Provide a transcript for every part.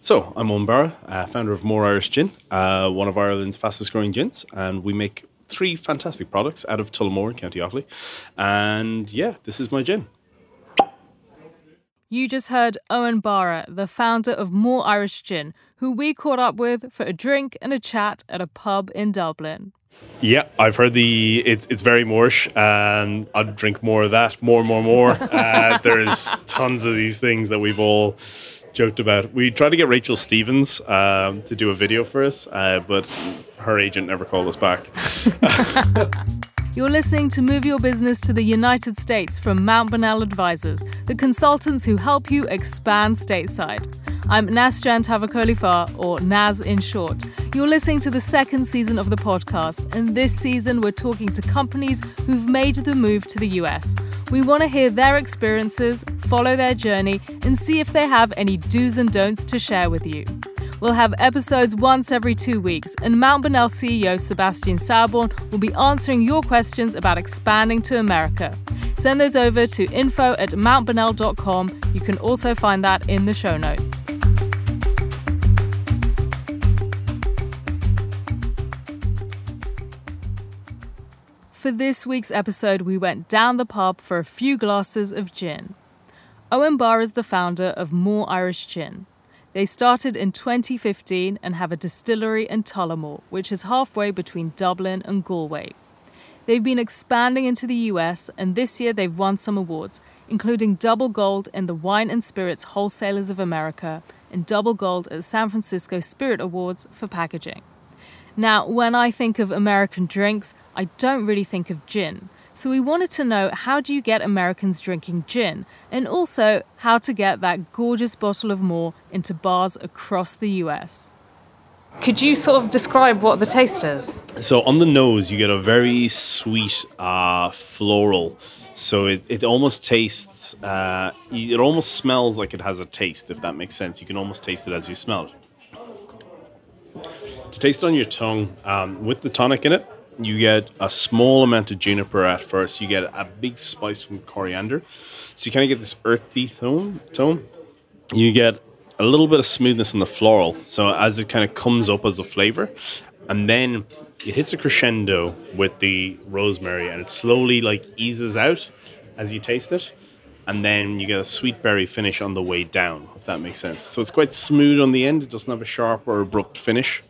So, I'm Owen Barra, uh, founder of More Irish Gin, uh, one of Ireland's fastest growing gins, and we make three fantastic products out of Tullamore in County Offaly. And yeah, this is my gin. You just heard Owen Barra, the founder of More Irish Gin, who we caught up with for a drink and a chat at a pub in Dublin. Yeah, I've heard the it's it's very Moorish, and I'd drink more of that, more, more, more. uh, there's tons of these things that we've all joked about. We tried to get Rachel Stevens um, to do a video for us, uh, but her agent never called us back. You're listening to Move Your Business to the United States from Mount Bonnell Advisors, the consultants who help you expand stateside. I'm Nasjan Tavakolifa, or Naz in short. You're listening to the second season of the podcast, and this season we're talking to companies who've made the move to the US. We want to hear their experiences, follow their journey, and see if they have any do's and don'ts to share with you. We'll have episodes once every two weeks, and Mount Bonnell CEO Sebastian Sauerborn will be answering your questions about expanding to America. Send those over to info at mountbonnell.com. You can also find that in the show notes. For this week's episode, we went down the pub for a few glasses of gin. Owen Barr is the founder of More Irish Gin. They started in 2015 and have a distillery in Tullamore, which is halfway between Dublin and Galway. They've been expanding into the US, and this year they've won some awards, including double gold in the Wine and Spirits Wholesalers of America and double gold at the San Francisco Spirit Awards for packaging. Now, when I think of American drinks, I don't really think of gin. So we wanted to know how do you get Americans drinking gin and also how to get that gorgeous bottle of more into bars across the US. Could you sort of describe what the taste is? So on the nose, you get a very sweet uh, floral. So it, it almost tastes, uh, it almost smells like it has a taste, if that makes sense. You can almost taste it as you smell it to taste it on your tongue um, with the tonic in it. You get a small amount of juniper at first. You get a big spice from coriander, so you kind of get this earthy tone. Tone. You get a little bit of smoothness in the floral. So as it kind of comes up as a flavor, and then it hits a crescendo with the rosemary, and it slowly like eases out as you taste it and then you get a sweet berry finish on the way down, if that makes sense. So it's quite smooth on the end. It doesn't have a sharp or abrupt finish.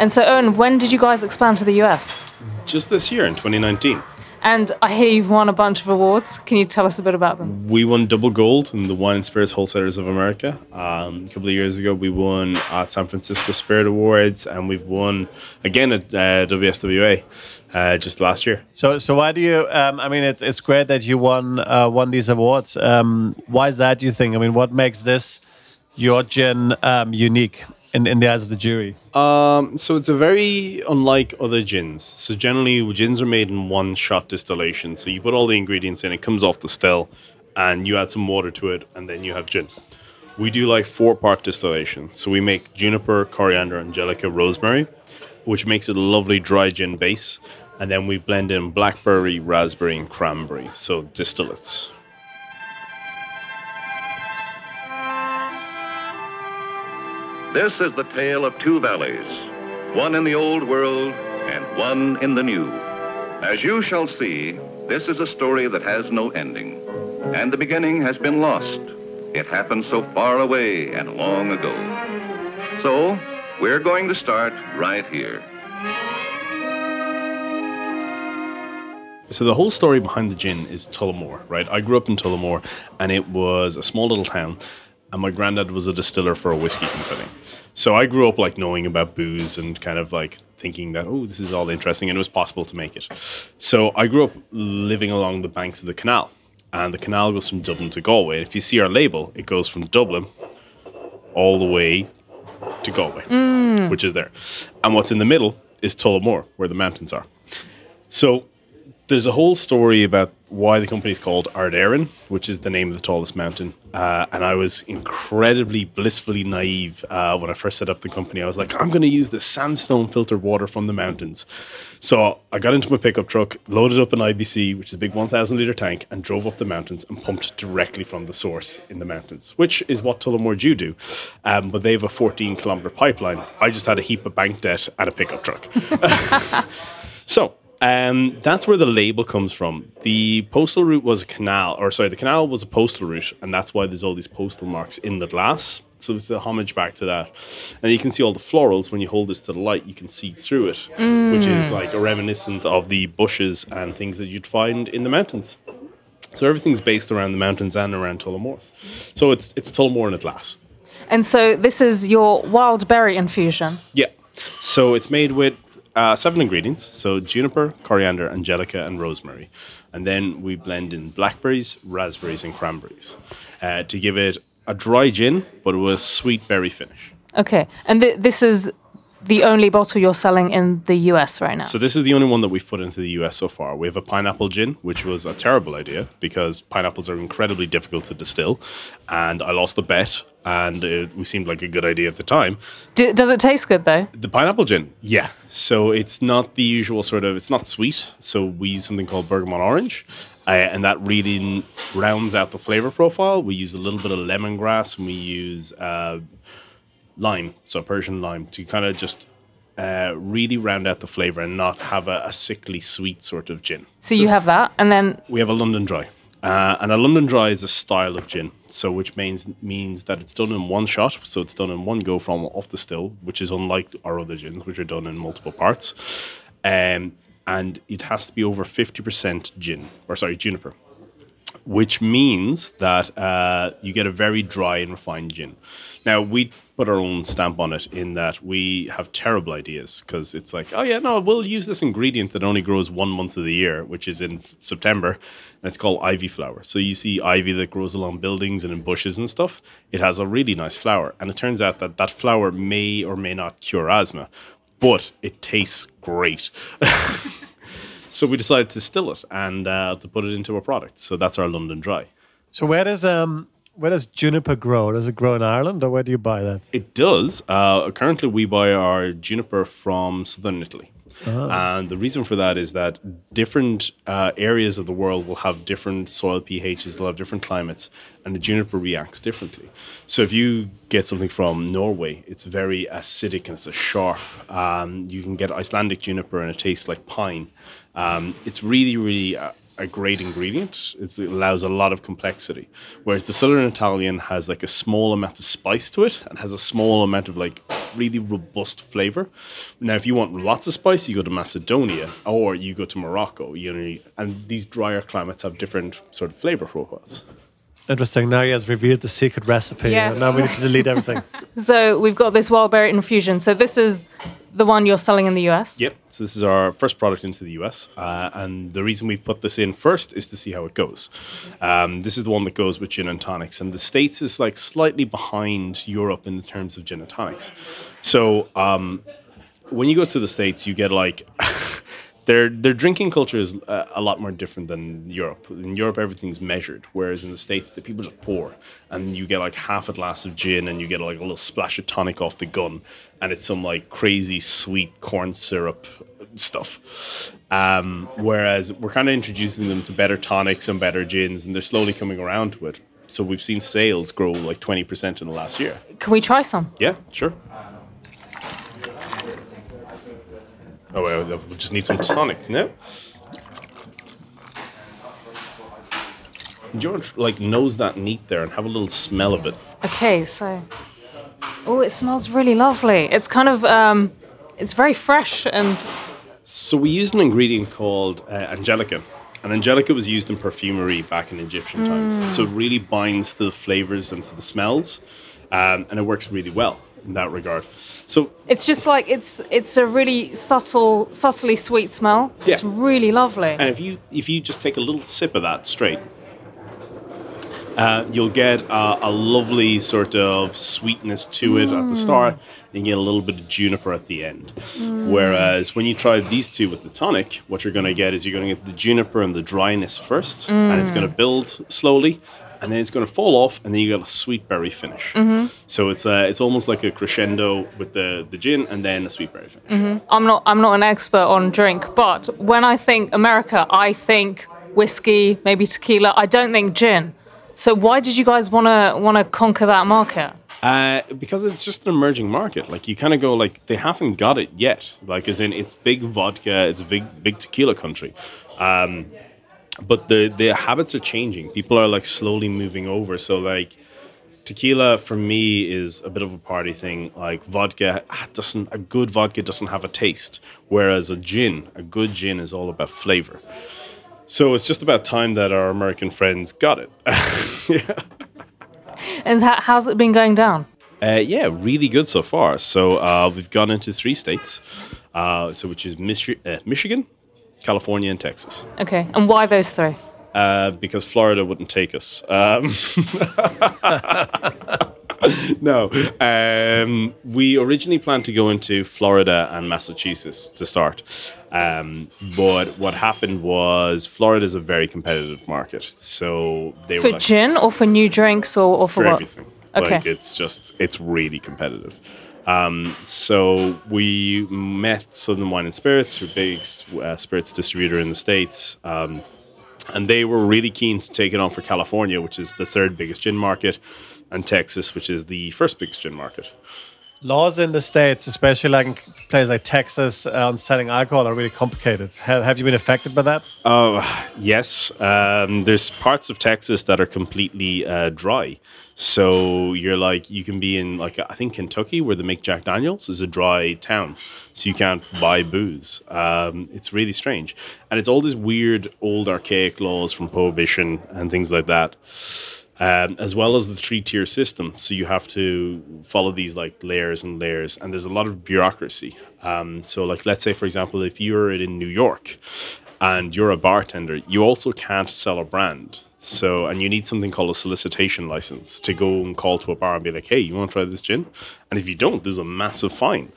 And so, Owen, when did you guys expand to the US? Just this year in 2019. And I hear you've won a bunch of awards. Can you tell us a bit about them? We won double gold in the Wine and Spirits Wholesalers of America. Um, a couple of years ago, we won at San Francisco Spirit Awards, and we've won again at uh, WSWA uh, just last year. So, so why do you? Um, I mean, it, it's great that you won uh, won these awards. Um, why is that? Do you think? I mean, what makes this your gin um, unique? In, in the eyes of the jury? Um, so it's a very unlike other gins. So generally, gins are made in one shot distillation. So you put all the ingredients in, it comes off the still, and you add some water to it, and then you have gin. We do like four part distillation. So we make juniper, coriander, angelica, rosemary, which makes it a lovely dry gin base. And then we blend in blackberry, raspberry, and cranberry. So distillates. This is the tale of two valleys, one in the old world and one in the new. As you shall see, this is a story that has no ending, and the beginning has been lost. It happened so far away and long ago. So, we're going to start right here. So the whole story behind the gin is Tullamore, right? I grew up in Tullamore, and it was a small little town and my granddad was a distiller for a whiskey company. So I grew up like knowing about booze and kind of like thinking that oh this is all interesting and it was possible to make it. So I grew up living along the banks of the canal, and the canal goes from Dublin to Galway. And if you see our label, it goes from Dublin all the way to Galway, mm. which is there. And what's in the middle is Tullamore, where the mountains are. So there's a whole story about why the company is called Arderin, which is the name of the tallest mountain. Uh, and I was incredibly blissfully naive uh, when I first set up the company. I was like, I'm going to use the sandstone filtered water from the mountains. So I got into my pickup truck, loaded up an IBC, which is a big 1,000 liter tank, and drove up the mountains and pumped directly from the source in the mountains, which is what Tullamore Dew do. Um, but they have a 14 kilometer pipeline. I just had a heap of bank debt and a pickup truck. so um, that's where the label comes from. The postal route was a canal, or sorry, the canal was a postal route, and that's why there's all these postal marks in the glass. So it's a homage back to that. And you can see all the florals when you hold this to the light, you can see through it, which is like a reminiscent of the bushes and things that you'd find in the mountains. So everything's based around the mountains and around Tullamore. So it's it's Tullamore in a glass. And so this is your wild berry infusion. Yeah. So it's made with uh, seven ingredients. So juniper, coriander, angelica, and rosemary. And then we blend in blackberries, raspberries, and cranberries uh, to give it a dry gin, but with a sweet berry finish. Okay. And th- this is the only bottle you're selling in the US right now. So this is the only one that we've put into the US so far. We have a pineapple gin, which was a terrible idea because pineapples are incredibly difficult to distill, and I lost the bet, and it, we seemed like a good idea at the time. D- does it taste good though? The pineapple gin, yeah. So it's not the usual sort of. It's not sweet. So we use something called bergamot orange, uh, and that really rounds out the flavor profile. We use a little bit of lemongrass, and we use uh, lime, so Persian lime, to kind of just uh, really round out the flavor and not have a, a sickly sweet sort of gin. So you have that, and then We have a London Dry. Uh, and a London Dry is a style of gin, so which means means that it's done in one shot, so it's done in one go from off the still, which is unlike our other gins, which are done in multiple parts. Um, and it has to be over fifty percent gin, or sorry, juniper, which means that uh, you get a very dry and refined gin. Now we put our own stamp on it in that we have terrible ideas because it's like, oh yeah, no, we'll use this ingredient that only grows one month of the year, which is in September, and it's called ivy flower. So you see ivy that grows along buildings and in bushes and stuff. It has a really nice flower, and it turns out that that flower may or may not cure asthma, but it tastes great. So we decided to distill it and uh, to put it into a product. So that's our London Dry. So where does um where does juniper grow? Does it grow in Ireland, or where do you buy that? It does. Uh, currently, we buy our juniper from southern Italy. And the reason for that is that different uh, areas of the world will have different soil pHs, they'll have different climates, and the juniper reacts differently. So if you get something from Norway, it's very acidic and it's a sharp. Um, you can get Icelandic juniper and it tastes like pine. Um, it's really, really a, a great ingredient. It's, it allows a lot of complexity. Whereas the Southern Italian has like a small amount of spice to it and has a small amount of like really robust flavor. Now, if you want lots of spice, you go to Macedonia or you go to Morocco. You know, and these drier climates have different sort of flavor profiles. Interesting. Now he has revealed the secret recipe. Yes. And now we need to delete everything. so we've got this wild berry infusion. So this is the one you're selling in the US. Yep. So this is our first product into the US, uh, and the reason we've put this in first is to see how it goes. Um, this is the one that goes with gin and tonics, and the states is like slightly behind Europe in terms of gin and tonics. So um, when you go to the states, you get like. Their, their drinking culture is uh, a lot more different than Europe. In Europe, everything's measured, whereas in the States, the people just pour. And you get like half a glass of gin and you get like a little splash of tonic off the gun. And it's some like crazy sweet corn syrup stuff. Um, whereas we're kind of introducing them to better tonics and better gins, and they're slowly coming around to it. So we've seen sales grow like 20% in the last year. Can we try some? Yeah, sure. Oh, well, we just need some tonic, no? Do you want to, like, nose that neat there and have a little smell of it? Okay, so oh, it smells really lovely. It's kind of um, it's very fresh and So we used an ingredient called uh, angelica. And angelica was used in perfumery back in Egyptian times. So it really binds to the flavors and to the smells. Um, and it works really well in that regard. So it's just like it's it's a really subtle, subtly sweet smell. Yeah. It's really lovely. And if you if you just take a little sip of that straight, Uh, you'll get uh, a lovely sort of sweetness to it at the start, and you get a little bit of juniper at the end. Whereas when you try these two with the tonic, what you're going to get is you're going to get the juniper and the dryness first, and it's going to build slowly, and then it's going to fall off, and then you got a sweet berry finish. So it's uh, it's almost like a crescendo with the, the gin and then a sweet berry finish. I'm not I'm not an expert on drink, but when I think America, I think whiskey, maybe tequila. I don't think gin. So why did you guys want to want to conquer that market? Uh, because it's just an emerging market. Like you kind of go like they haven't got it yet. Like as in it's big vodka, it's a big big tequila country. Um, but the the habits are changing. People are like slowly moving over. So like tequila for me is a bit of a party thing. Like vodka ah, doesn't a good vodka doesn't have a taste, whereas a gin, a good gin is all about flavor. So it's just about time that our American friends got it. yeah. And how, how's it been going down? Uh, yeah, really good so far. So uh, we've gone into three states, uh, so which is Michi- uh, Michigan, California, and Texas. Okay, and why those three? Uh, because Florida wouldn't take us. Um, no, um, we originally planned to go into Florida and Massachusetts to start. Um, but what happened was Florida is a very competitive market, so they For were like, gin or for new drinks or, or for, for what? everything. Okay. Like it's just it's really competitive. Um, so we met Southern Wine and Spirits, who big uh, spirits distributor in the states, um, and they were really keen to take it on for California, which is the third biggest gin market, and Texas, which is the first biggest gin market. Laws in the states, especially like in places like Texas, uh, on selling alcohol are really complicated. Have, have you been affected by that? Oh, yes. Um, there's parts of Texas that are completely uh, dry. So you're like, you can be in, like, I think Kentucky, where they make Jack Daniels, is a dry town. So you can't buy booze. Um, it's really strange. And it's all these weird, old, archaic laws from Prohibition and things like that. Um, as well as the three tier system. So you have to follow these like layers and layers, and there's a lot of bureaucracy. Um, so, like, let's say, for example, if you're in New York and you're a bartender, you also can't sell a brand. So, and you need something called a solicitation license to go and call to a bar and be like, hey, you want to try this gin? And if you don't, there's a massive fine.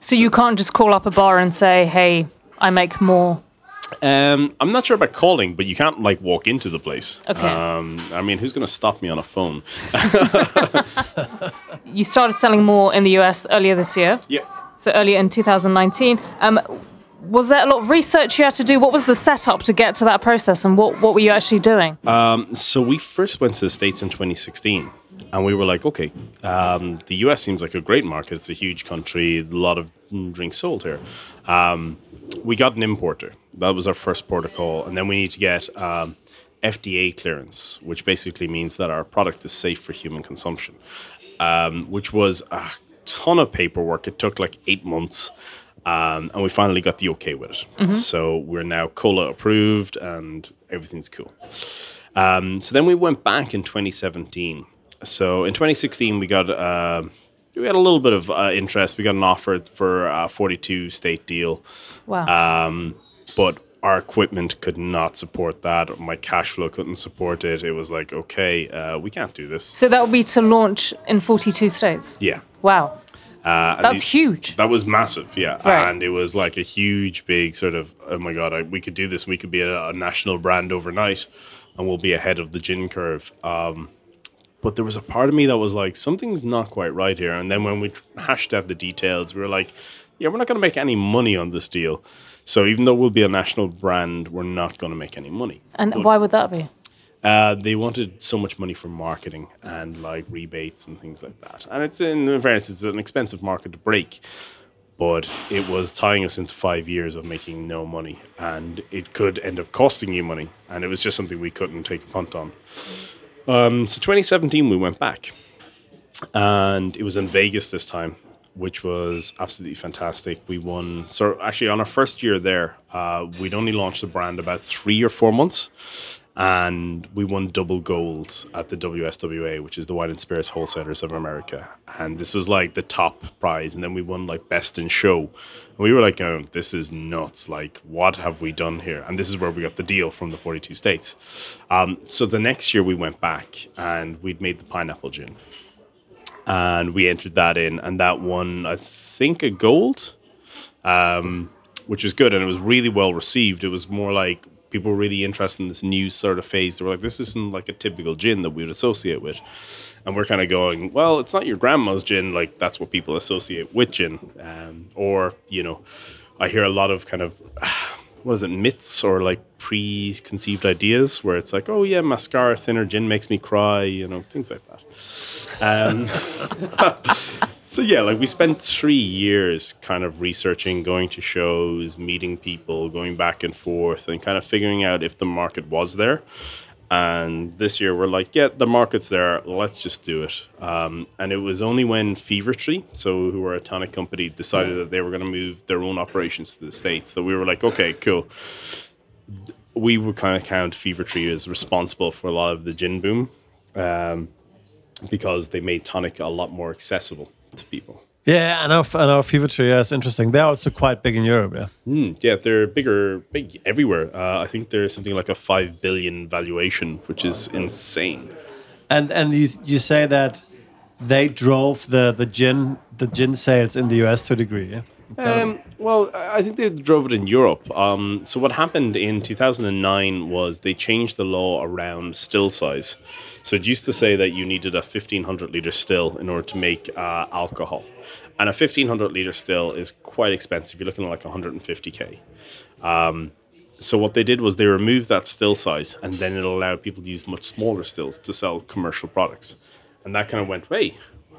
So you can't just call up a bar and say, "Hey, I make more." Um, I'm not sure about calling, but you can't like walk into the place. Okay. Um, I mean, who's going to stop me on a phone? You started selling more in the US earlier this year. Yeah. So earlier in 2019. Um, was there a lot of research you had to do? What was the setup to get to that process, and what, what were you actually doing? So we first went to the States in 2016, and we were like, okay, um, the US seems like a great market. It's a huge country, a lot of drinks sold here. Um, we got an importer. That was our first protocol. And then we need to get um, FDA clearance, which basically means that our product is safe for human consumption, um, which was a ton of paperwork. It took like eight months. Um, and we finally got the okay with it. So we're now COLA approved and everything's cool. Um, so then we went back in 2017. So in 2016, we got uh, we had a little bit of uh, interest. We got an offer for a 42 state deal, Wow. um, but our equipment could not support that. My cash flow couldn't support it. It was like, okay, uh, we can't do this. so that would be to launch in 42 states. Yeah. Wow. Uh, That's the- huge. That was massive, yeah. Right. And it was like a huge, big sort of, oh my God, I, we could do this. We could be a, a national brand overnight and we'll be ahead of the gin curve. Um, but there was a part of me that was like, something's not quite right here. And then when we hashed out the details, we were like, yeah, we're not going to make any money on this deal. So even though we'll be a national brand, we're not going to make any money. And why would that be? Uh, they wanted so much money for marketing and like rebates and things like that. And it's in fairness, it's an expensive market to break, but it was tying us into five years of making no money, and it could end up costing you money. And it was just something we couldn't take a punt on. Um, so 2017, we went back, and it was in Vegas this time, which was absolutely fantastic. We won. So actually, on our first year there, uh, we'd only launched the brand about three or four months and we won double gold at the WSWA, which is the Wine and Spirits Wholesalers of America. And this was like the top prize. And then we won like Best in Show. And we were like, oh, this is nuts. Like, what have we done here? And this is where we got the deal from the 42 states. Um, so the next year we went back and we'd made the pineapple gin. And we entered that in, and that won, I think, a gold. Um, which was good and it was really well received. It was more like people were really interested in this new sort of phase. They were like, this isn't like a typical gin that we would associate with. And we're kind of going, well, it's not your grandma's gin. Like, that's what people associate with gin. Um, or, you know, I hear a lot of kind of, what is it, myths or like preconceived ideas where it's like, oh, yeah, mascara thinner gin makes me cry, you know, things like that. Um, So yeah, like we spent three years kind of researching, going to shows, meeting people, going back and forth, and kind of figuring out if the market was there. And this year we're like, yeah, the market's there. Let's just do it. Um, and it was only when Fever Tree, so who were a tonic company, decided that they were going to move their own operations to the states. So we were like, okay, cool. We would kind of count Fever Tree as responsible for a lot of the gin boom. Um, because they made tonic a lot more accessible to people. Yeah, I know. I know. Fever Tree. Yeah, it's interesting. They're also quite big in Europe. Yeah. Mm, yeah, they're bigger, big everywhere. Uh, I think there's something like a five billion valuation, which is insane. And and you you say that they drove the the gin the gin sales in the US to a degree. Yeah. Um, well, I think they drove it in Europe. Um, so what happened in 2009 was they changed the law around still size. So it used to say that you needed a 1500 liter still in order to make uh, alcohol, and a 1500 liter still is quite expensive. You're looking at like 150k. Um, so what they did was they removed that still size, and then it allowed people to use much smaller stills to sell commercial products, and that kind of went, hey,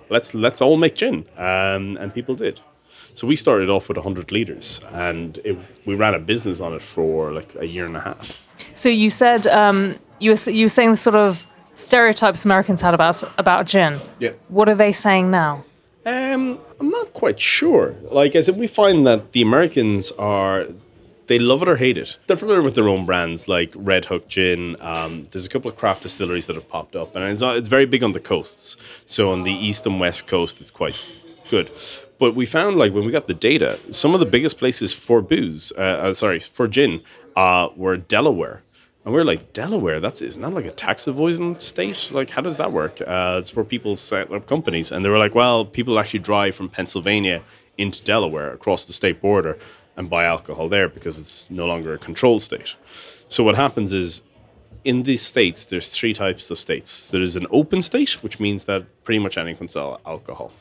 let's let's all make gin, um, and people did. So we started off with 100 liters, and it, we ran a business on it for like a year and a half. So you said um, you were you were saying the sort of stereotypes Americans had about about gin. Yeah. What are they saying now? Um, I'm not quite sure. Like I said, we find that the Americans are they love it or hate it. They're familiar with their own brands like Red Hook Gin. Um, there's a couple of craft distilleries that have popped up, and it's not, it's very big on the coasts. So on the east and west coast, it's quite good. But we found like when we got the data, some of the biggest places for booze, uh, uh, sorry, for gin, uh, were Delaware. And we are like, Delaware, that's isn't that like a tax avoidance state? Like, how does that work? Uh, it's where people set up companies. And they were like, well, people actually drive from Pennsylvania into Delaware across the state border and buy alcohol there because it's no longer a controlled state. So what happens is in these states, there's three types of states. There is an open state, which means that pretty much anyone can sell alcohol.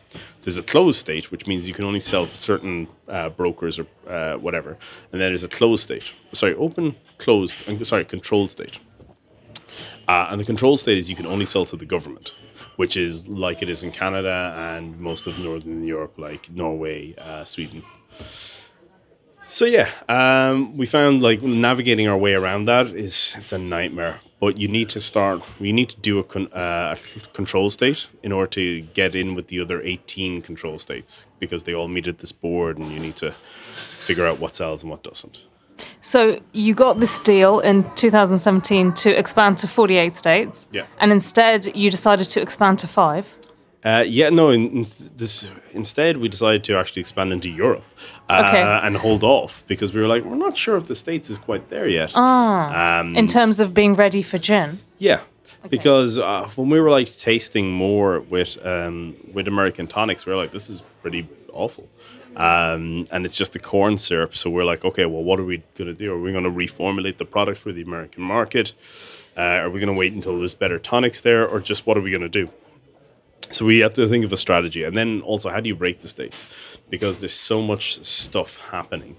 There's a closed state, which means you can only sell to certain uh, brokers or uh, whatever. And then there's a closed state. Sorry, open, closed, sorry, controlled state. Uh, and the controlled state is you can only sell to the government, which is like it is in Canada and most of Northern Europe, like Norway, uh, Sweden. So yeah, um, we found like navigating our way around that is it's a nightmare. But you need to start. You need to do a, con, uh, a control state in order to get in with the other eighteen control states because they all meet at this board, and you need to figure out what sells and what doesn't. So you got this deal in 2017 to expand to 48 states. Yeah. And instead, you decided to expand to five. Uh, yeah, no. In, in this, instead, we decided to actually expand into Europe uh, Okay. and hold off because we were like, we're not sure if the states is quite there yet. Ah. Um, In terms of being ready for gin. yeah, because uh, when we were like tasting more with um, with American tonics, we were like, this is pretty awful. Um, and it's just the corn syrup. So we're like, okay, well, what are we going to do? Are we going to reformulate the product for the American market? Uh, are we going to wait until there's better tonics there, or just what are we going to do? So we have to think of a strategy, and then also how do you break the states? Because there's so much stuff happening.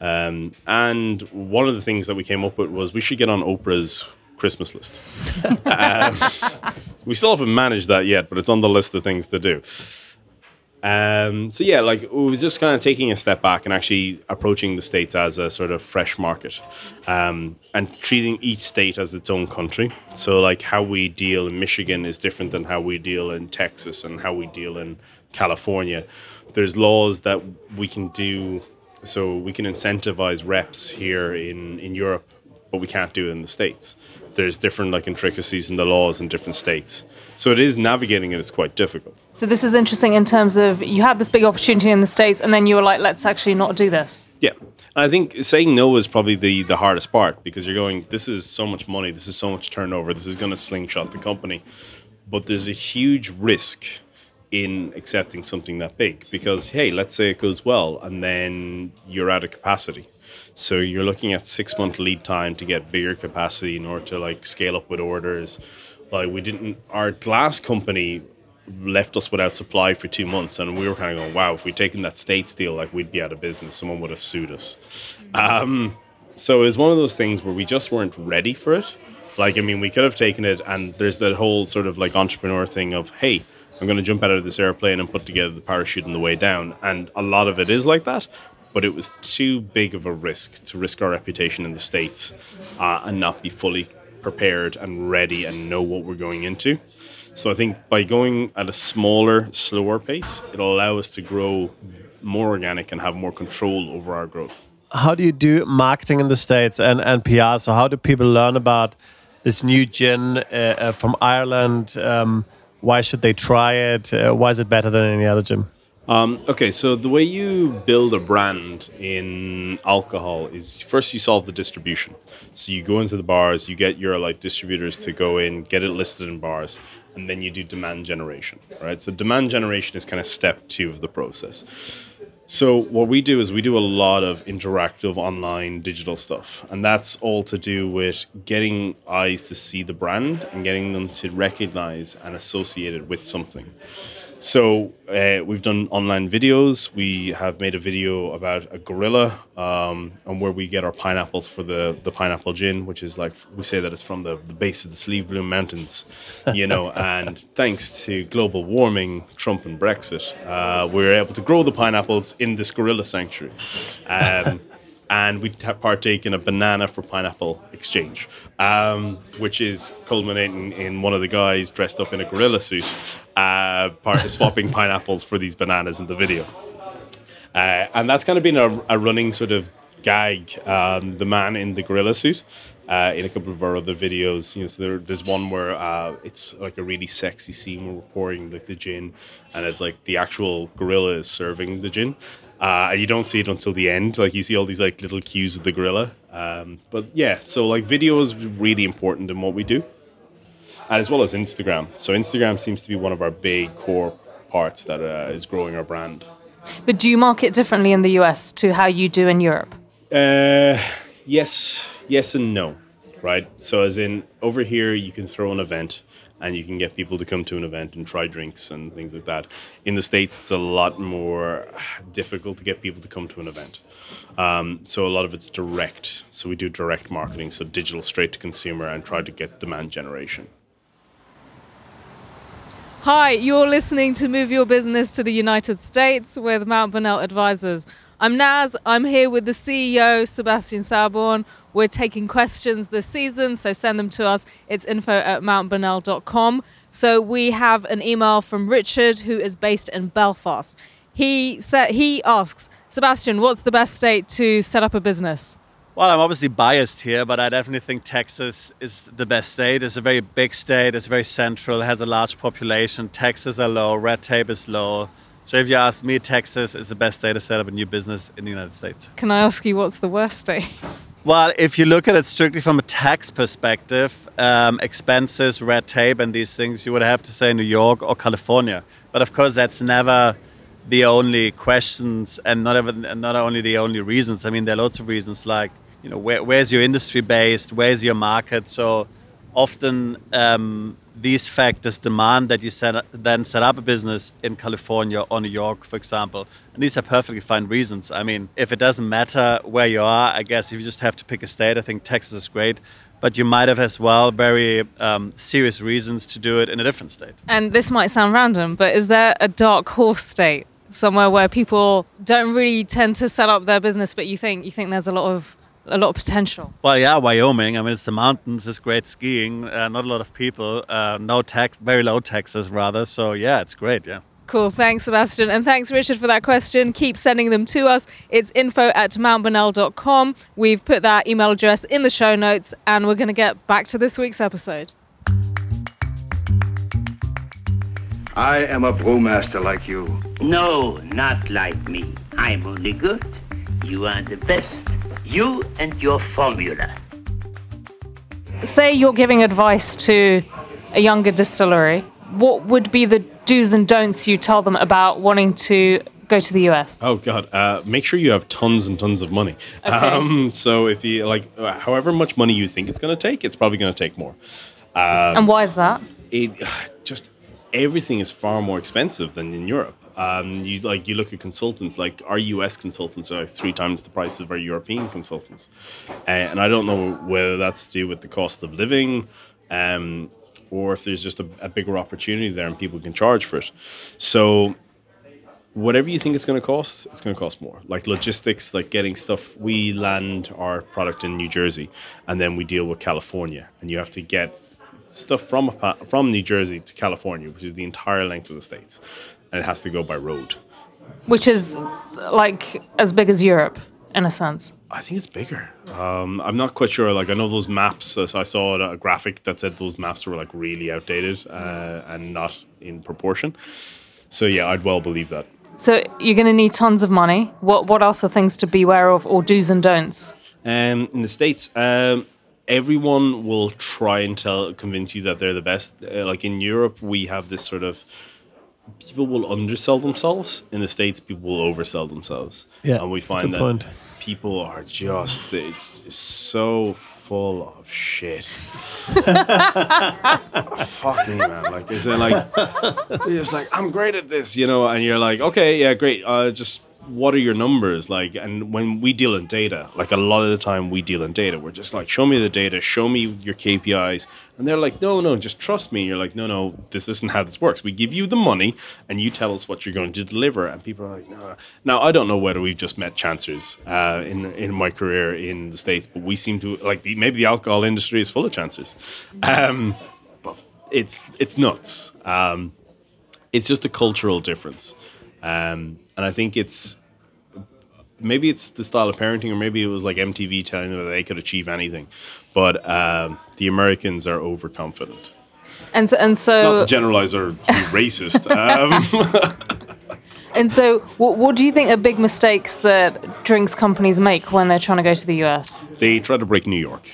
Um, and one of the things that we came up with was we should get on Oprah's Christmas list. um, we still haven't managed that yet, but it's on the list of things to do. Um, so yeah, like it was just kind of taking a step back and actually approaching the states as a sort of fresh market, um, and treating each state as its own country. So like how we deal in Michigan is different than how we deal in Texas and how we deal in California. There's laws that we can do, so we can incentivize reps here in in Europe but we can't do it in the states. There's different like intricacies in the laws in different states, so it is navigating it is quite difficult. So this is interesting in terms of you had this big opportunity in the states, and then you were like, let's actually not do this. Yeah. I think saying no is probably the, the hardest part because you're going, this is so much money, this is so much turnover, this is going to slingshot the company. But there's a huge risk in accepting something that big because, hey, let's say it goes well and then you're out of capacity. So you're looking at six month lead time to get bigger capacity in order to like scale up with orders. Like we didn't, our glass company left us without supply for two months, and we were kind of going, "Wow, if we'd taken that states deal, like we'd be out of business. Someone would have sued us." Um, so it was one of those things where we just weren't ready for it. Like, I mean, we could have taken it, and there's that whole sort of like entrepreneur thing of, "Hey, I'm going to jump out of this airplane and put together the parachute on the way down," and a lot of it is like that. But it was too big of a risk to risk our reputation in the states uh, and not be fully prepared and ready and know what we're going into. So I think by going at a smaller, slower pace, it'll allow us to grow more organic and have more control over our growth. How do you do marketing in the States and, and PR? So, how do people learn about this new gin uh, uh, from Ireland? Um, why should they try it? Uh, why is it better than any other gin? Um, okay, so the way you build a brand in alcohol is first you solve the distribution. So you go into the bars, you get your like distributors to go in, get it listed in bars, and then you do demand generation, right? So demand generation is kind of step two of the process. So what we do is we do a lot of interactive online digital stuff, and that's all to do with getting eyes to see the brand and getting them to recognize and associate it with something. So uh, we've done online videos. We have made a video about a gorilla um, and where we get our pineapples for the, the pineapple gin, which is like we say that it's from the, the base of the Slieve Bloom Mountains, you know. and thanks to global warming, Trump, and Brexit, uh, we are able to grow the pineapples in this gorilla sanctuary. Um, and we partake in a banana for pineapple exchange, um, which is culminating in one of the guys dressed up in a gorilla suit, uh, part swapping pineapples for these bananas in the video. Uh, and that's kind of been a, a running sort of gag. Um, the man in the gorilla suit. Uh, in a couple of our other videos, you know, so there, there's one where uh, it's like a really sexy scene where we're pouring like the gin, and it's like the actual gorilla is serving the gin, uh, you don't see it until the end. Like you see all these like little cues of the gorilla. Um, but yeah, so like video is really important in what we do, and as well as Instagram. So Instagram seems to be one of our big core parts that uh, is growing our brand. But do you market differently in the US to how you do in Europe? Uh, yes, yes, and no. Right. So as in over here, you can throw an event and you can get people to come to an event and try drinks and things like that. In the States, it's a lot more difficult to get people to come to an event. Um, so a lot of it's direct. So we do direct marketing, so digital straight to consumer, and try to get demand generation. Hi, you're listening to Move Your Business to the United States with Mount Bonnell Advisors. I'm Naz. I'm here with the CEO, Sebastian Sauerborn. We're taking questions this season, so send them to us. It's info at mountbonnell.com. So we have an email from Richard, who is based in Belfast. He said he asks, Sebastian, what's the best state to set up a business? Well, I'm obviously biased here, but I definitely think Texas is the best state. It's a very big state, it's very central, it has a large population, taxes are low, red tape is low. So if you ask me, Texas is the best state to set up a new business in the United States. Can I ask you what's the worst state? Well, if you look at it strictly from a tax perspective, um, expenses, red tape, and these things, you would have to say New York or California. But of course, that's never the only questions, and not even not only the only reasons. I mean, there are lots of reasons like you know where, where's your industry based, where's your market. So often um, these factors demand that you set, then set up a business in California or New York, for example. And these are perfectly fine reasons. I mean, if it doesn't matter where you are, I guess if you just have to pick a state, I think Texas is great. But you might have as well very um, serious reasons to do it in a different state. And this might sound random, but is there a dark horse state somewhere where people don't really tend to set up their business, but you think you think there's a lot of a lot of potential. Well, yeah, Wyoming. I mean, it's the mountains, it's great skiing, uh, not a lot of people, uh, no tax, very low taxes rather. So yeah, it's great. Yeah. Cool. Thanks, Sebastian. And thanks, Richard, for that question. Keep sending them to us. It's info at mountbonnell.com. We've put that email address in the show notes, and we're going to get back to this week's episode. I am a brewmaster like you. No, not like me. I'm only good. You are the best. You and your formula. Say you're giving advice to a younger distillery. What would be the do's and don'ts you tell them about wanting to go to the US? Oh God! Uh, make sure you have tons and tons of money. Okay. Um, so if you like, uh, however much money you think it's going to take, it's probably going to take more. and why is that? It just everything is far more expensive than in Europe. Um, you like you look at consultants like our US consultants are like three times the price of our European consultants, Uh, and I don't know whether that's to do with the cost of living, um, or if there's just a, a bigger opportunity there and people can charge for it. So whatever you think it's going to cost, it's going to cost more. Like logistics, like getting stuff. We land our product in New Jersey, and then we deal with California, and you have to get stuff from from New Jersey to California, which is the entire length of the states, and it has to go by road. Which is like as big as Europe, in a sense. I think it's bigger. Um, I'm not quite sure. Like I know those maps. uh, so I saw a graphic that said those maps were like really outdated uh, and not in proportion. So yeah, I'd well believe that. So you're going to need tons of money. What what else are things to beware of, or do's and don'ts? Um, in the states, um, everyone will try and tell convince you that they're the best. Uh, like in Europe, we have this sort of people will undersell themselves. In the states, people will oversell themselves. Yeah, and we find that point. people are just so full of shit. Fuck me, man. Like, is it like they're just like I'm great at this, you know? And you're like, okay, yeah, great. Uh, just what are your numbers like? And when we deal in data, like a lot of the time we deal in data, we're just like, show me the data, show me your KPIs, and they're like, no, no, just trust me. You're like, no, no, this isn't how this works. We give you the money, and you tell us what you're going to deliver. And people are like, no. Now I don't know whether we've just met chancers uh, in in my career in the states, but we seem to like the, maybe the alcohol industry is full of chancers. Um, but it's it's nuts. Um, it's just a cultural difference, um, and I think it's maybe it's the style of parenting, or maybe it was like MTV telling them that they could achieve anything. But um, the Americans are overconfident. And so, and Not to generalize or be racist. Um, and so, what, what do you think are big mistakes that drinks companies make when they're trying to go to the US? they try to break New York.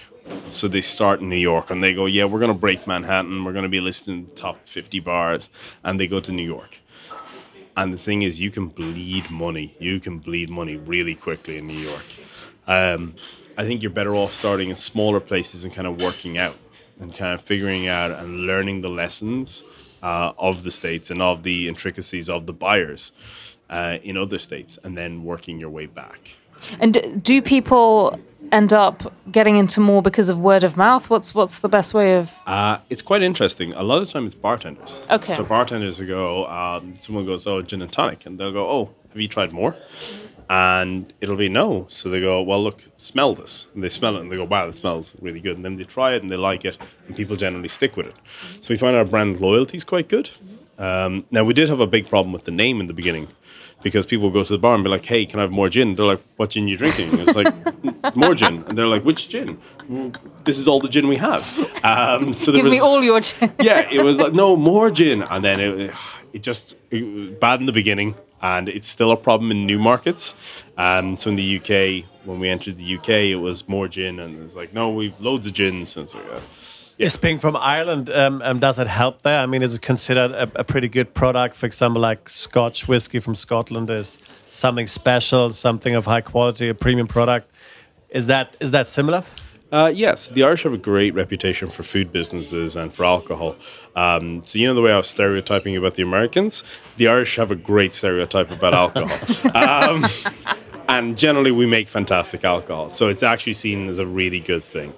So they start in New York and they go, yeah, we're going to break Manhattan. We're going to be listed in the top 50 bars. And they go to New York. And the thing is, you can bleed money. You can bleed money really quickly in New York. Um, I think you're better off starting in smaller places and kind of working out and kind of figuring out and learning the lessons uh, of the states and of the intricacies of the buyers uh, in other states and then working your way back. And do people end up getting into more because of word of mouth? What's what's the best way of? Uh, it's quite interesting. A lot of time, it's bartenders. Okay. So bartenders go. Um, someone goes, "Oh, gin and tonic," and they'll go, "Oh, have you tried more?" And it'll be no. So they go, "Well, look, smell this." And they smell it, and they go, "Wow, it smells really good." And then they try it, and they like it, and people generally stick with it. So we find our brand loyalty is quite good. Um, now we did have a big problem with the name in the beginning. Because people go to the bar and be like, "Hey, can I have more gin?" They're like, "What gin you drinking?" And it's like, "More gin," and they're like, "Which gin?" "Well, This is all the gin we have. Um, so Give me was- all your. gin. yeah, it was like no more gin, and then it, it just it was bad in the beginning, and it's still a problem in new markets. Um, so in the UK, when we entered the UK, it was more gin, and it was like no, we've loads of gins, and so yeah. Is being from Ireland, um, um, does it help there? I mean, is it considered a, a pretty good product? For example, like Scotch whiskey from Scotland is something special, something of high quality, a premium product. Is that is that similar? Uh, yes, the Irish have a great reputation for food businesses and for alcohol. Um, so you know the way I was stereotyping about the Americans, the Irish have a great stereotype about alcohol. um, and generally, we make fantastic alcohol, so it's actually seen as a really good thing.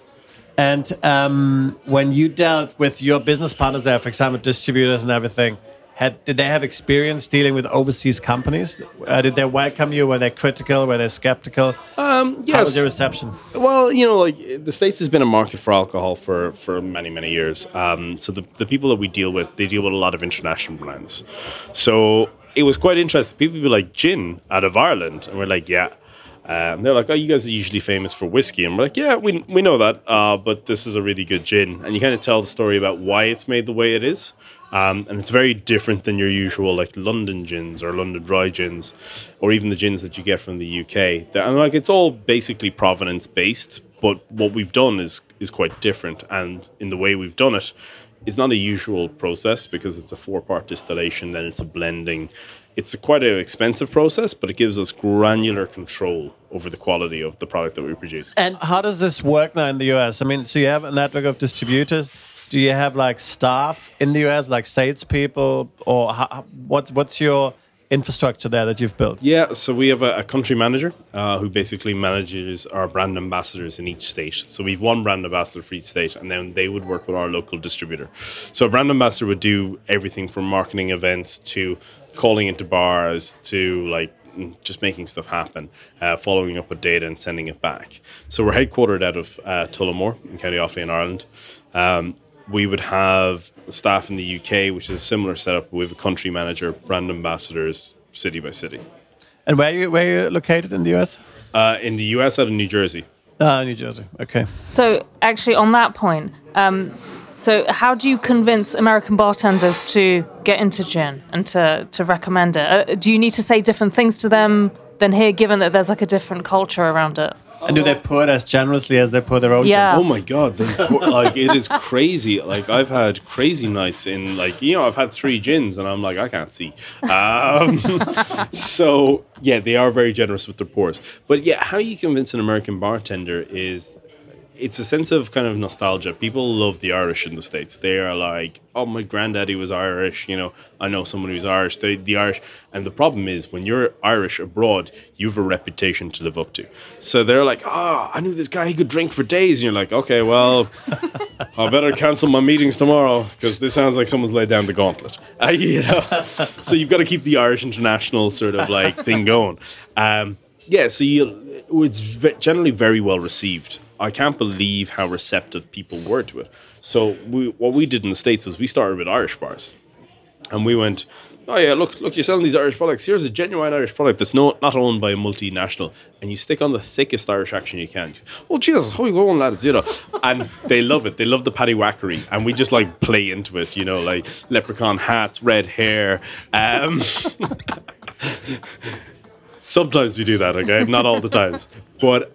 And um, when you dealt with your business partners there, for example, distributors and everything, had did they have experience dealing with overseas companies? Uh, did they welcome you? Were they critical? Were they skeptical? Um, How was your reception? Well, you know, like the states has been a market for alcohol for for many many years. Um, so the the people that we deal with, they deal with a lot of international brands. So it was quite interesting. People be like gin out of Ireland, and we're like, yeah. Um, they're like, oh, you guys are usually famous for whiskey, and we're like, yeah, we we know that, uh, but this is a really good gin, and you kind of tell the story about why it's made the way it is. Um, and it's very different than your usual like London gins or London dry gins, or even the gins that you get from the UK. And like it's all basically provenance based, but what we've done is is quite different. And in the way we've done it, it's not a usual process because it's a four part distillation, then it's a blending. It's quite an expensive process, but it gives us granular control over the quality of the product that we produce. And how does this work now in the US? I mean, so you have a network of distributors. Do you have like staff in the US, like salespeople, or how, what's what's your infrastructure there that you've built? Yeah, so we have a, a country manager uh, who basically manages our brand ambassadors in each state. So we've one brand ambassador for each state, and then they would work with our local distributor. So a brand ambassador would do everything from marketing events to calling into bars to like mm, just making stuff happen, uh, following up with data and sending it back. So we're headquartered out of uh, Tullamore in County Offaly in Ireland. Um, we would have staff in the UK, which is a similar setup with a country manager, brand ambassadors, city by city. And where you where you located in the US? Uh, in the US, out of New Jersey. Uh, New Jersey. Okay. So, actually, on that point, um, so how do you convince American bartenders to get into gin and to, to recommend it? Uh, do you need to say different things to them than here, given that there's like a different culture around it? And do they pour it as generously as they pour their own Yeah. Oh my god, they, like it is crazy. Like I've had crazy nights in like you know I've had three gins and I'm like I can't see. Um, so yeah, they are very generous with their pours. But yeah, how you convince an American bartender is it's a sense of kind of nostalgia. People love the Irish in the States. They are like, oh, my granddaddy was Irish. You know, I know someone who's Irish. They, the Irish. And the problem is, when you're Irish abroad, you have a reputation to live up to. So they're like, oh, I knew this guy, he could drink for days. And you're like, okay, well, I better cancel my meetings tomorrow because this sounds like someone's laid down the gauntlet. Uh, you know? so you've got to keep the Irish international sort of like thing going. Um, yeah, so you, it's generally very well received. I can't believe how receptive people were to it. So we, what we did in the states was we started with Irish bars, and we went, oh yeah, look, look, you're selling these Irish products. Here's a genuine Irish product that's no, not owned by a multinational, and you stick on the thickest Irish action you can. Oh Jesus, how you going, lads? You know, and they love it. They love the paddy whackery, and we just like play into it. You know, like leprechaun hats, red hair. Um, Sometimes we do that, okay? Not all the times. But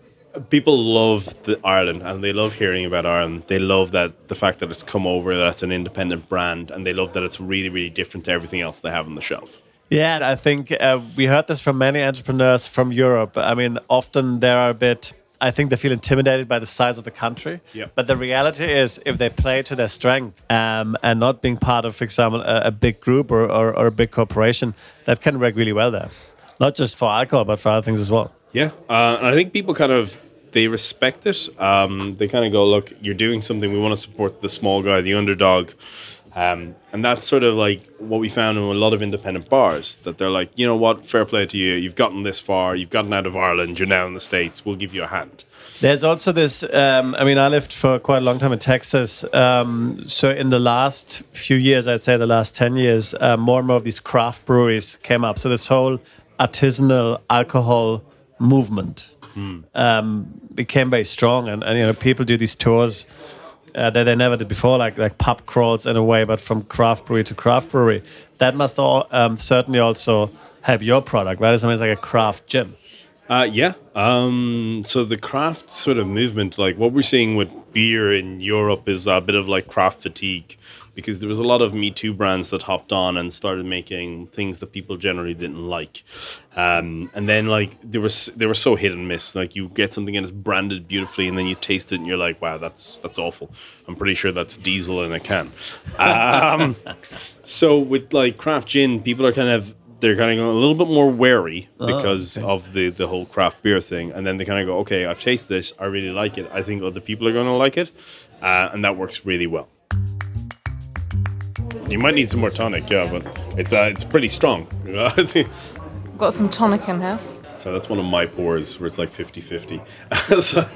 people love the Ireland and they love hearing about Ireland. They love that the fact that it's come over, that it's an independent brand, and they love that it's really, really different to everything else they have on the shelf. Yeah, I think uh, we heard this from many entrepreneurs from Europe. I mean, often they're a bit. I think they feel intimidated by the size of the country. Yep. But the reality is, if they play to their strength um, and not being part of, for example, a, a big group or, or, or a big corporation, that can work really well there. Not just for alcohol, but for other things as well. Yeah, uh, I think people kind of they respect it. Um, they kind of go, "Look, you're doing something. We want to support the small guy, the underdog." Um, and that's sort of like what we found in a lot of independent bars that they're like, you know what, fair play to you. You've gotten this far. You've gotten out of Ireland. You're now in the States. We'll give you a hand. There's also this. Um, I mean, I lived for quite a long time in Texas. Um, so in the last few years, I'd say the last ten years, uh, more and more of these craft breweries came up. So this whole artisanal alcohol movement um, became very strong, and, and you know people do these tours uh, that they never did before, like like pub crawls in a way, but from craft brewery to craft brewery. That must all um, certainly also help your product, right? It's something like a craft gin. Uh, yeah. Um, so the craft sort of movement, like what we're seeing with beer in Europe, is a bit of like craft fatigue because there was a lot of Me Too brands that hopped on and started making things that people generally didn't like. Um, and then like they were s- they were so hit and miss. Like you get something and it's branded beautifully, and then you taste it and you're like, wow, that's that's awful. I'm pretty sure that's diesel in a can. Um, so with like craft gin, people are kind of they're kind of a little bit more wary because of the the whole craft beer thing, and then they kind of go, okay, I've tasted this, I really like it. I think other people are going to like it, uh, and that works really well. You might need some more tonic, yeah, but it's uh, it's pretty strong. Got some tonic in here. so that's one of my pours where it's like 50-50. So-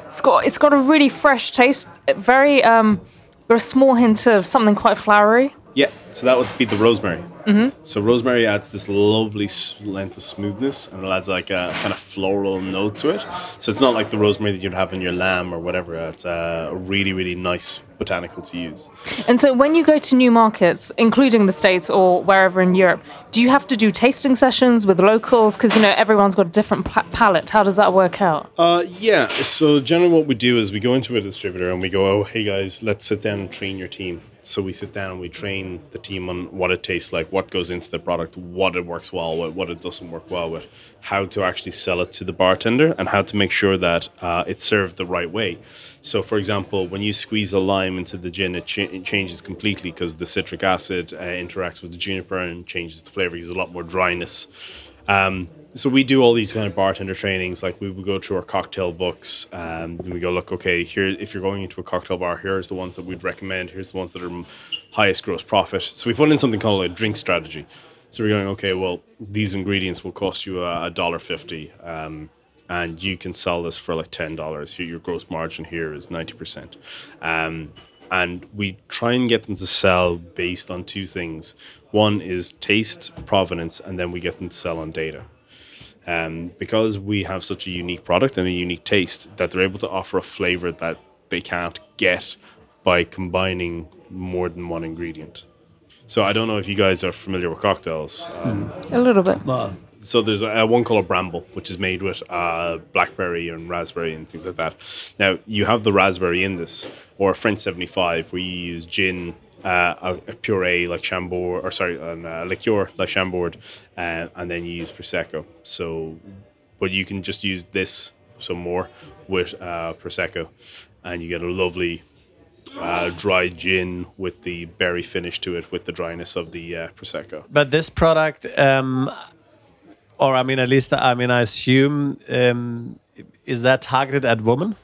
It's got it's got a really fresh taste. Very um, got a small hint of something quite flowery. Yeah, so that would be the rosemary. Mm-hmm. So rosemary adds this lovely length of smoothness, and it adds like a kind of floral note to it. So it's not like the rosemary that you'd have in your lamb or whatever. It's uh, a really, really nice botanical to use. And so when you go to new markets, including the States or wherever in Europe, do you have to do tasting sessions with locals? Because, you know, everyone's got a different pa- palate. How does that work out? Uh, yeah. So generally, what we do is we go into a distributor and we go, "Oh, hey guys, let's sit down and train your team." So we sit down and we train the team on what it tastes like, what goes into the product, what it works well with, what it doesn't work well with, how to actually sell it to the bartender, and how to make sure that uh, it's served the right way. So, for example, when you squeeze a lime into the gin, it, ch- it changes completely because the citric acid uh, interacts with the juniper and changes the flavor. There's a lot more dryness. Um, so we do all these kind of bartender trainings. Like we would go through our cocktail books, um, and we go, look, okay, here, if you're going into a cocktail bar, here's the ones that we'd recommend. Here's the ones that are highest gross profit. So we put in something called a drink strategy. So we're going, okay, well, these ingredients will cost you a a dollar fifty, um, and you can sell this for like ten dollars. Your gross margin here is ninety percent. Um, and we try and get them to sell based on two things. One is taste, provenance, and then we get them to sell on data. Um, because we have such a unique product and a unique taste, that they're able to offer a flavor that they can't get by combining more than one ingredient. So I don't know if you guys are familiar with cocktails. Um, A little bit. so there's a, one called Bramble, which is made with uh, blackberry and raspberry and things like that. Now you have the raspberry in this, or a French 75, where you use gin, uh, a, a puree like Chambord, or sorry, an, uh, liqueur like Chambord, uh, and then you use prosecco. So, but you can just use this some more with uh, prosecco, and you get a lovely. Uh, dry gin with the berry finish to it, with the dryness of the uh, prosecco. But this product, um, or I mean, at least I mean, I assume, um, is that targeted at women?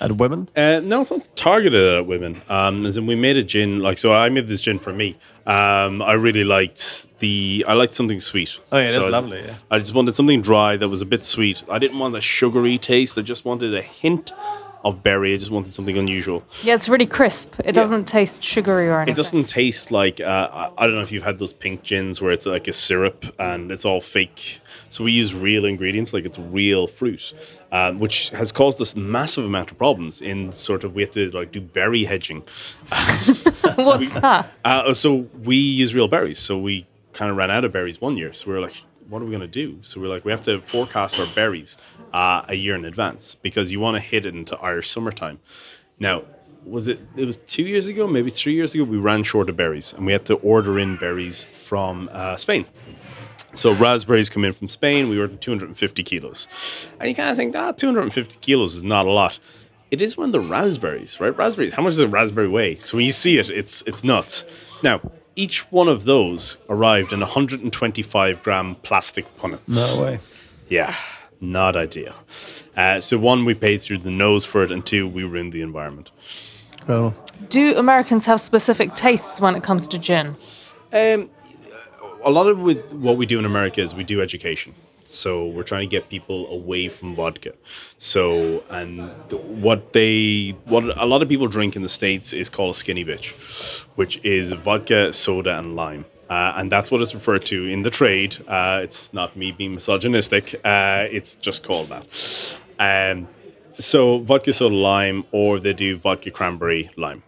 At women? Uh, no, it's not targeted at women. Um, as in, we made a gin like so. I made this gin for me. Um, I really liked the. I liked something sweet. Oh, yeah, that's So I- lovely, yeah. I just wanted something dry that was a bit sweet. I didn't want a sugary taste. I just wanted a hint of berry. I just wanted something unusual. Yeah, it's really crisp. It doesn't taste sugary or anything. It doesn't taste like uh, I- don't know if you've had those pink gins where it's like a syrup and it's all fake. So we use real ingredients, like it's real fruit, um, which has caused us massive amount of problems. In sort of we have to like do berry hedging. What's that? Uh, so we use real berries. So we kind of ran out of berries one year. So we were like, what are we going to do? So we're like, we have to forecast our berries uh, a year in advance because you want to hit it into Irish summertime. Now, was it? It was two years ago, maybe three years ago. We ran short of berries, and we had to order in berries from uh, Spain. So raspberries come in from Spain. We ordered 250 kilos, and you kind of think, ah, 250 kilos is not a lot. It is when the raspberries, right? Raspberries. How much does a raspberry weigh? So when you see it, it's it's nuts. Now, each one of those arrived in 125 gram plastic punnets. No way. Yeah, not ideal. Uh, so one, we paid through the nose for it, and two, we ruined the environment. Well, Do Americans have specific tastes when it comes to gin? Um, a lot of with what we do in America is we do education. So we're trying to get people away from vodka. So and what they what a lot of people drink in the states is called a skinny bitch, which is vodka, soda, and lime. Uh, and that's what it's referred to in the trade. Uh, it's not me being misogynistic. Uh, it's just called that. Um, so vodka, soda, lime, or they do vodka, cranberry, lime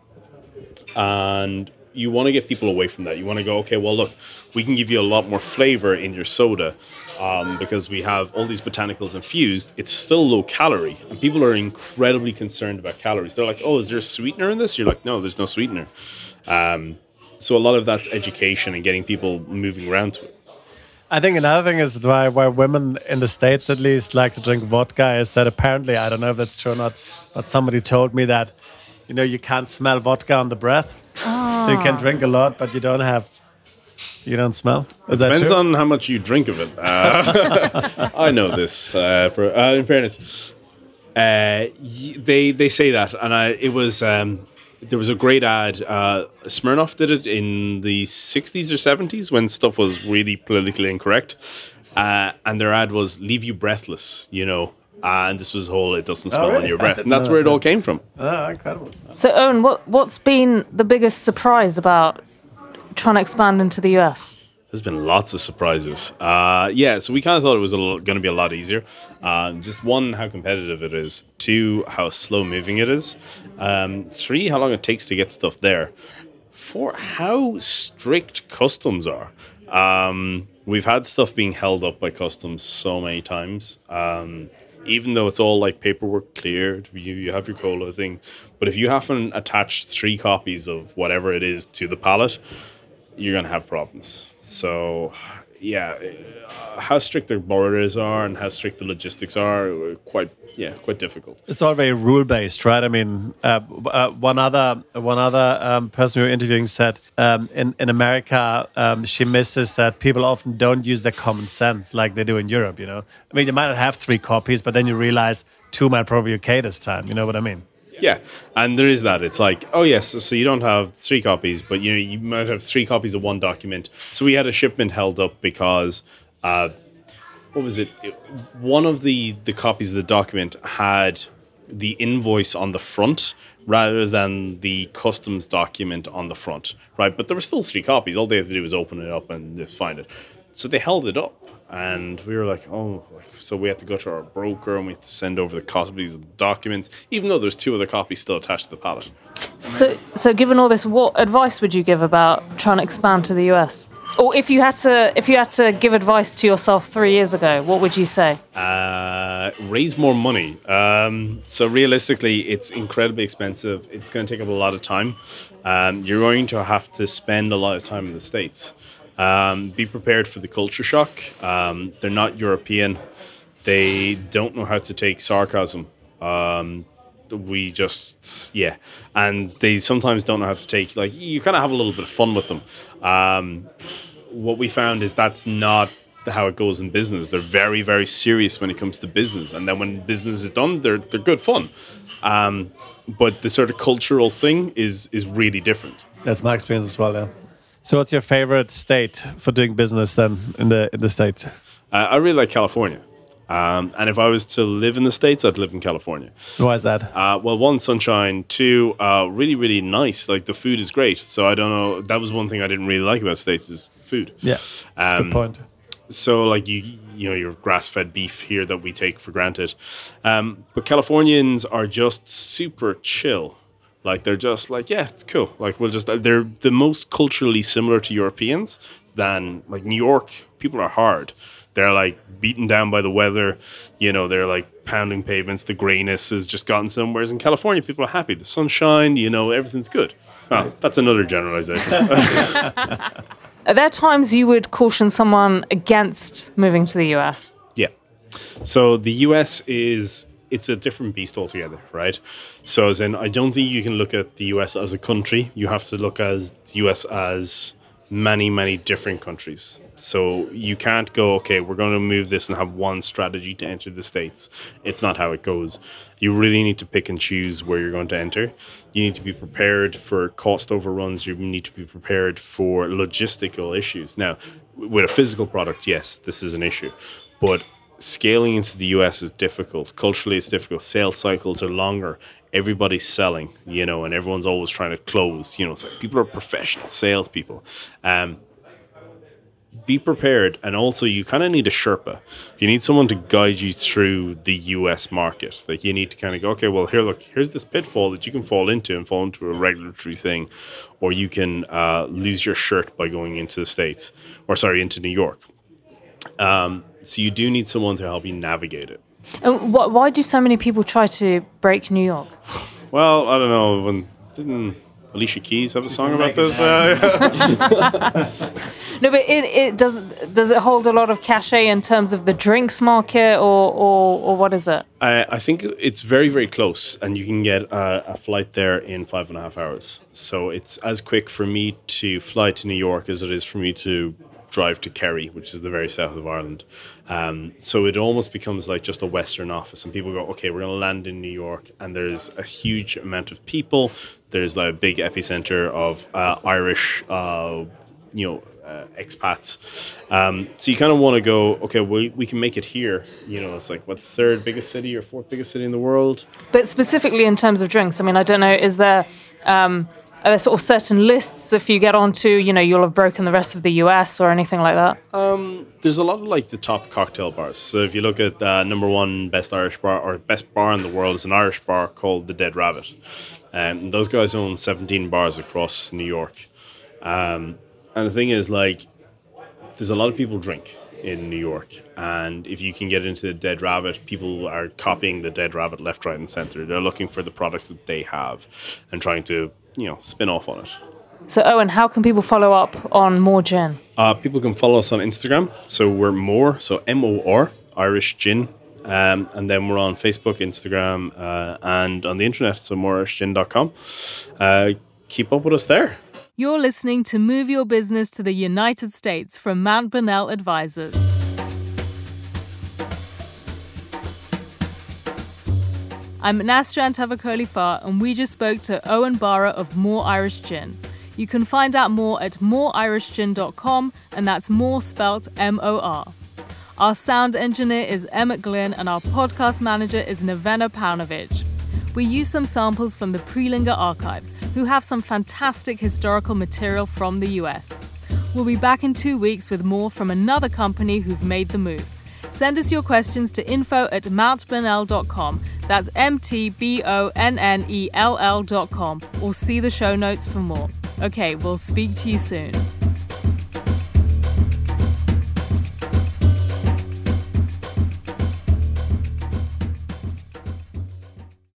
and you want to get people away from that. You want to go, okay, well, look, we can give you a lot more flavor in your soda um, because we have all these botanicals infused. It's still low calorie, and people are incredibly concerned about calories. They're like, oh, is there a sweetener in this? You're like, no, there's no sweetener. Um, so a lot of that's education and getting people moving around to it. I think another thing is why why women in the states at least like to drink vodka is that apparently I don't know if that's true or not, but somebody told me that you know you can't smell vodka on the breath, so you can drink a lot, but you don't have you don't smell. Is that Depends true? on how much you drink of it. Uh, I know this. Uh, for uh, in fairness, uh, they they say that, and I it was um, there was a great ad. Uh, Smirnoff did it in the 60s or 70s when stuff was really politically incorrect. Uh, and their ad was "Leave you breathless," you know. And this was whole "It doesn't smell on really? your breath," and that's where it all came from. Oh, incredible. So, Owen, what what's been the biggest surprise about trying to expand into the US? There's been lots of surprises. Uh, yeah, so we kind of thought it was going to be a lot easier. Uh, just one, how competitive it is. Two, how slow moving it is. Um, three, how long it takes to get stuff there. Four, how strict customs are. Um, we've had stuff being held up by customs so many times. Um, even though it's all like paperwork cleared, you, you have your COLA thing. But if you haven't attached three copies of whatever it is to the pallet, you're gonna have problems. So, yeah, uh, how strict their borders are and how strict the logistics are, quite yeah, quite difficult. It's all very rule based, right? I mean, uh, uh, one other one other um, person we were interviewing said um, in in America um, she misses that people often don't use their common sense like they do in Europe. You know, I mean, you might not have three copies, but then you realize two might probably be okay this time. You know what I mean? Yeah, and there is that. It's like, oh yes, so you don't have three copies, but you know you might have three copies of one document. So we had a shipment held up because, uh, what was it? it? One of the the copies of the document had the invoice on the front rather than the customs document on the front, right? But there were still three copies. All they had to do was open it up and just find it. So they held it up, and we were like, oh, like, so we had to go to our broker and we had to send over the copies of the documents, even though there's two other copies still attached to the pallet. So, so given all this, what advice would you give about trying to expand to the US? Or if you had to, if you had to give advice to yourself three years ago, what would you say? Uh, raise more money. Um, so realistically, it's incredibly expensive. It's going to take up a lot of time. Um, you're going to have to spend a lot of time in the states. Um, be prepared for the culture shock. Um, they're not European. They don't know how to take sarcasm. Um, we just yeah, and they sometimes don't know how to take like you kind of have a little bit of fun with them. Um, what we found is that's not how it goes in business. They're very very serious when it comes to business, and then when business is done, they're they're good fun. Um, but the sort of cultural thing is is really different. That's my experience as well. Yeah. So, what's your favorite state for doing business then in the in the states? Uh, I really like California. Um, and if I was to live in the States, I'd live in California. Why is that? Uh, well, one, sunshine. Two, uh, really, really nice. Like the food is great. So I don't know. That was one thing I didn't really like about States is food. Yeah. Um, Good point. So like you, you know, your grass-fed beef here that we take for granted. Um, but Californians are just super chill. Like they're just like, yeah, it's cool. Like we'll just they're the most culturally similar to Europeans than like New York. People are hard. They're like beaten down by the weather. You know, they're like pounding pavements. The grayness has just gotten some. Whereas in California, people are happy. The sunshine, you know, everything's good. Ah, well, that's another generalization. Are there times you would caution someone against moving to the US? yeah. So the US is it's a different beast altogether, right? So as in, I don't think you can look at the US as a country. You have to look as the US as many, many different countries. So you can't go, okay, we're going to move this and have one strategy to enter the States. It's not how it goes. You really need to pick and choose where you're going to enter. You need to be prepared for cost overruns. You need to be prepared for logistical issues. Now, with a physical product, yes, this is an issue. But scaling into the US is difficult. Culturally, it's difficult. Sales cycles are longer. Everybody's selling, you know, and everyone's always trying to close. You know, it's like people are professional salespeople. Um, be prepared, and also you kind of need a Sherpa. You need someone to guide you through the US market. Like you need to kind of go, okay, well, here, look, here's this pitfall that you can fall into and fall into a regulatory thing, or you can uh, lose your shirt by going into the states, or sorry, into New York. Um, so you do need someone to help you navigate it. And wh- why do so many people try to break New York? Well, I don't know. When didn't Alicia Keys have a song about this? Uh, No, but it, it does does it hold a lot of cachet in terms of the drinks market, or or, or what is it? I, I think it's very, very close, and you can get a, a flight there in five and a half hours. So it's as quick for me to fly to New York as it is for me to drive to Kerry, which is the very south of Ireland. Um, so it almost becomes like just a Western office, and people go, okay, we're going to land in New York, and there's a huge amount of people. There's like a big epicenter of uh, Irish, uh, you know. Uh, expats, um, so you kind of want to go. Okay, we, we can make it here. You know, it's like what's third biggest city or fourth biggest city in the world? But specifically in terms of drinks, I mean, I don't know. Is there um, there sort of certain lists if you get onto, you know, you'll have broken the rest of the US or anything like that? Um, there's a lot of like the top cocktail bars. So if you look at uh, number one best Irish bar or best bar in the world is an Irish bar called the Dead Rabbit. Um, those guys own 17 bars across New York. Um, and the thing is, like, there's a lot of people drink in New York, and if you can get into the Dead Rabbit, people are copying the Dead Rabbit left, right, and center. They're looking for the products that they have and trying to, you know, spin off on it. So, Owen, how can people follow up on Mór Gin? Uh, people can follow us on Instagram. So we're More, so M O R, Irish Gin. Um, and then we're on Facebook, Instagram, uh, and on the internet, so moririshgin.com. Uh, keep up with us there. You're listening to Move Your Business to the United States from Mount Bonnell Advisors. I'm Nastaran Tavakoli Far, and we just spoke to Owen Barra of Mór Irish Gin. You can find out more at moririshgin.com, and that's more spelt M O R. Our sound engineer is Emmett Glynn, and our podcast manager is Nevena Paunovic. We use some samples from the Prelinger archives, who have some fantastic historical material from the US. We'll be back in two weeks with more from another company who've made the move. Send us your questions to info at mountbonnell.com. That's M T B O N N E L L.com, or see the show notes for more. Okay, we'll speak to you soon.